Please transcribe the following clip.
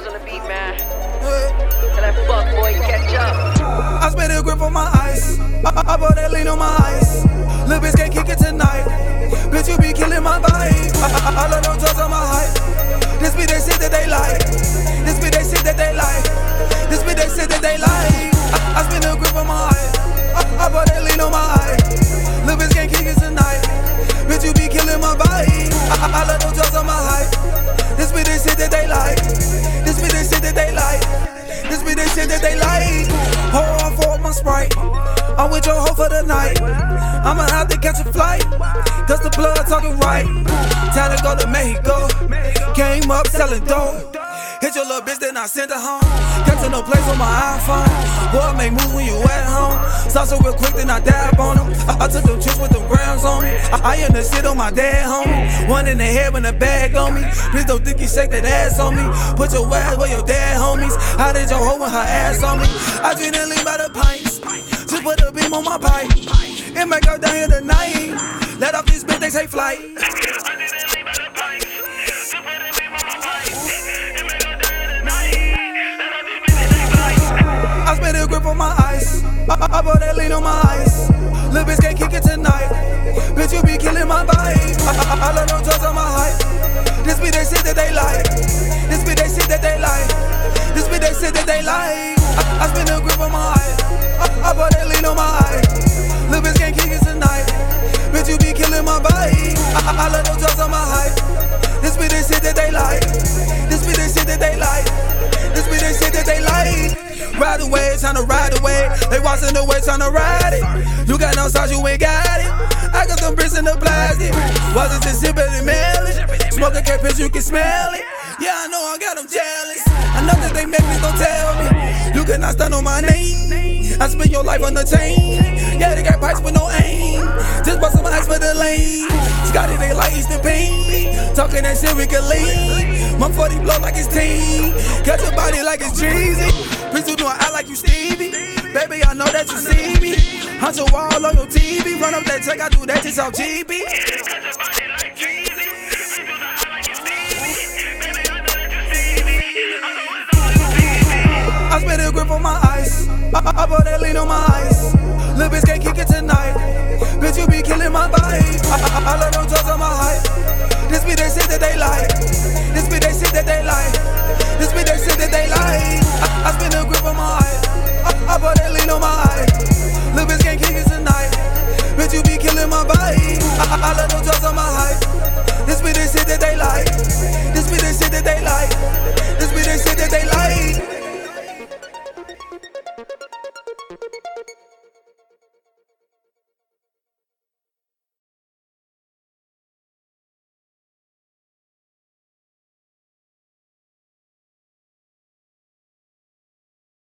Smylez on the beat, man. Tell that fuck boy catch up. I spit a grip on my ice. I, bought that lean on my ice. Lil' bitch can't kick it tonight. Bitch, you be killing my vibe. I, I, I love no drugs on my height. This be they shit that they like. This be they shit that they like. This be they shit that they like. I, I spit a grip on my ice. I, I bought that lean on my ice. Lil' bitch can't kick it tonight. Bitch, you be killing my vibe. I, I, I love no drugs on my height. This be they shit that they like. Sprite. I'm with your hoe for the night. I'ma have to catch a flight. Cause the blood talking right. Time to go to Mexico. Came up selling dope. Hit your little bitch, then I send her home. Got to no place on my iPhone. Boy, I make moves when you at home. So real quick, then I dab on them. I, I took them trips with them grams on me. I, I end the shit on my dad, homie. One in the head with a bag on me. Please don't think you shake that ass on me. Put your ass where your dad, homies. How did your hoe with her ass on me? I and leave by the pints. Just put a beam on my pipe. It might go down here tonight. Let off this bitch, they say flight. My ice. I, I, bought that lean on my ice. Lil' bitch can't kick it tonight. Bitch, you be killing my vibe. I, I, I love them drugs on my hype. This be that shit that they like. This be that shit that they like. This be that shit that they like. I, I spent a grip on my eye. I, I bought that lean on my eye. Lil' bitch can't kick it tonight. Bitch, you be killing my vibe. I, I, I love them drugs on my hype. This be the shit that they like. This be the shit that they like. This be the shit that they like. Ride to ride away. They watching the way, trying to ride it. You got no sauce, you ain't got it. I got some bricks in the plastic. Was it just sipping and mail it? Smoking you can smell it. Yeah, I know I got them jealous. I know that they make me don't tell me. You cannot stand on my name. I spend your life on the chain. Yeah, they got pipes with no aim. Scotty, they like Eastern pain. Talking that shit we can leave. My 40 blow like it's team. Cut your body like it's cheesy. Please do I like you Stevie. Baby, I know that you see me. Hunt your wall on your TV. Run up that check, I do that just off GB. Catch your body like cheesy Baby y'all know that to see me I spent a grip on my ice. I, I, I bought that lean on my ice. that they lie.